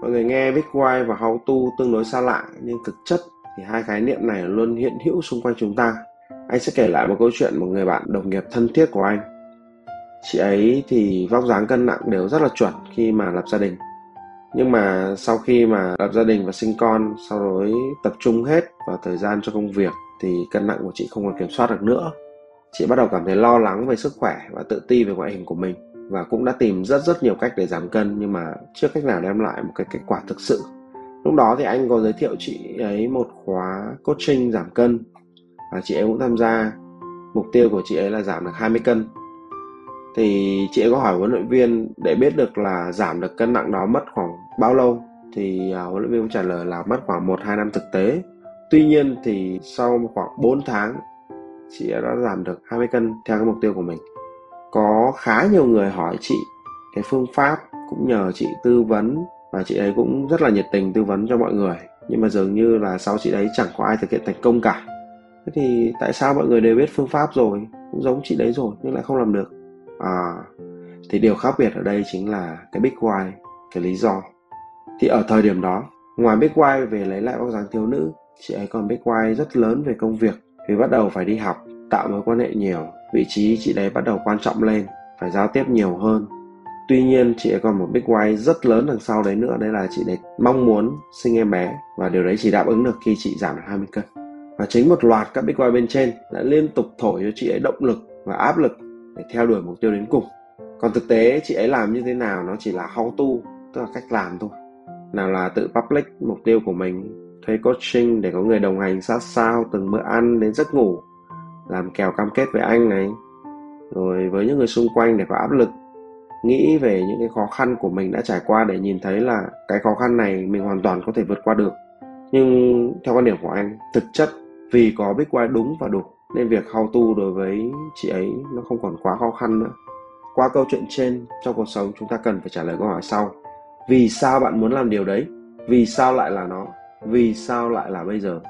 mọi người nghe Bitcoin và How to tương đối xa lạ, nhưng thực chất thì hai khái niệm này luôn hiện hữu xung quanh chúng ta. Anh sẽ kể lại một câu chuyện một người bạn đồng nghiệp thân thiết của anh. Chị ấy thì vóc dáng cân nặng đều rất là chuẩn khi mà lập gia đình. Nhưng mà sau khi mà lập gia đình và sinh con, sau đó tập trung hết vào thời gian cho công việc thì cân nặng của chị không còn kiểm soát được nữa. Chị bắt đầu cảm thấy lo lắng về sức khỏe và tự ti về ngoại hình của mình và cũng đã tìm rất rất nhiều cách để giảm cân, nhưng mà chưa cách nào đem lại một cái kết quả thực sự. Lúc đó thì anh có giới thiệu chị ấy một khóa coaching giảm cân. Và chị ấy cũng tham gia. Mục tiêu của chị ấy là giảm được 20 cân. Thì chị ấy có hỏi huấn luyện viên để biết được là giảm được cân nặng đó mất khoảng bao lâu? Thì à, huấn luyện viên cũng trả lời là mất khoảng 1 2 năm thực tế. Tuy nhiên thì sau khoảng 4 tháng, chị đã giảm được 20 cân theo cái mục tiêu của mình có khá nhiều người hỏi chị cái phương pháp cũng nhờ chị tư vấn và chị ấy cũng rất là nhiệt tình tư vấn cho mọi người. Nhưng mà dường như là sau chị đấy chẳng có ai thực hiện thành công cả. Thế thì tại sao mọi người đều biết phương pháp rồi? Cũng giống chị đấy rồi, nhưng lại không làm được. À thì điều khác biệt ở đây chính là cái big why, cái lý do. Thì ở thời điểm đó, ngoài big why về lấy lại vóc dáng thiếu nữ, chị ấy còn big why rất lớn về công việc vì bắt đầu phải đi học tạo mối quan hệ nhiều, vị trí chị đấy bắt đầu quan trọng lên, phải giao tiếp nhiều hơn. Tuy nhiên, chị ấy còn một big why rất lớn đằng sau đấy nữa, đấy là chị đấy mong muốn sinh em bé, và điều đấy chỉ đáp ứng được khi chị giảm được 20 cân. Và chính một loạt các big why bên trên đã liên tục thổi cho chị ấy động lực và áp lực để theo đuổi mục tiêu đến cùng. Còn thực tế, chị ấy làm như thế nào nó chỉ là how to, tức là cách làm thôi. Nào là tự public mục tiêu của mình, thuê coaching để có người đồng hành sát sao, từng bữa ăn đến giấc ngủ làm kèo cam kết với anh này. Rồi với những người xung quanh để có áp lực, nghĩ về những cái khó khăn của mình đã trải qua để nhìn thấy là cái khó khăn này mình hoàn toàn có thể vượt qua được. Nhưng theo quan điểm của anh, thực chất vì có biết quay đúng và đủ, nên việc how tu đối với chị ấy nó không còn quá khó khăn nữa. Qua câu chuyện trên, trong cuộc sống chúng ta cần phải trả lời câu hỏi sau. Vì sao bạn muốn làm điều đấy? Vì sao lại là nó? Vì sao lại là bây giờ?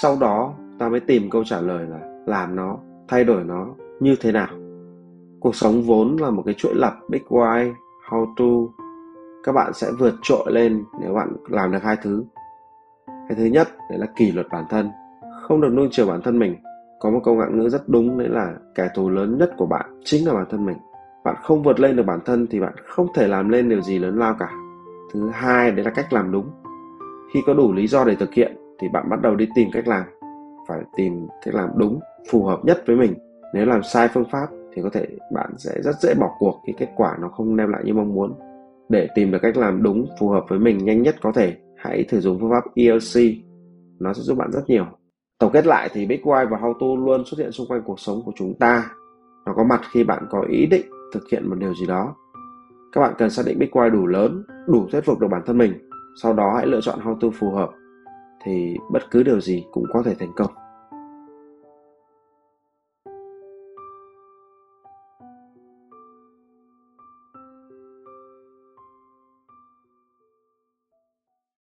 Sau đó, ta mới tìm câu trả lời là làm nó, thay đổi nó như thế nào. Cuộc sống vốn là một cái chuỗi lặp big why, how to. Các bạn sẽ vượt trội lên nếu bạn làm được hai thứ. Cái thứ nhất, đấy là kỷ luật bản thân. Không được nuông chiều bản thân mình. Có một câu ngạn ngữ rất đúng, đấy là kẻ thù lớn nhất của bạn chính là bản thân mình. Bạn không vượt lên được bản thân thì bạn không thể làm lên điều gì lớn lao cả. Thứ hai, đấy là cách làm đúng. Khi có đủ lý do để thực hiện thì bạn bắt đầu đi tìm cách làm. Phải tìm cách làm đúng phù hợp nhất với mình. Nếu làm sai phương pháp thì có thể bạn sẽ rất dễ bỏ cuộc khi kết quả nó không đem lại như mong muốn. Để tìm được cách làm đúng, phù hợp với mình nhanh nhất có thể, hãy thử dùng phương pháp ELC nó sẽ giúp bạn rất nhiều. Tổng kết lại thì Big Why và How To luôn xuất hiện xung quanh cuộc sống của chúng ta. Nó có mặt khi bạn có ý định thực hiện một điều gì đó. Các bạn cần xác định Big Why đủ lớn, đủ thuyết phục được bản thân mình. Sau đó hãy lựa chọn How To phù hợp. Thì bất cứ điều gì cũng có thể thành công.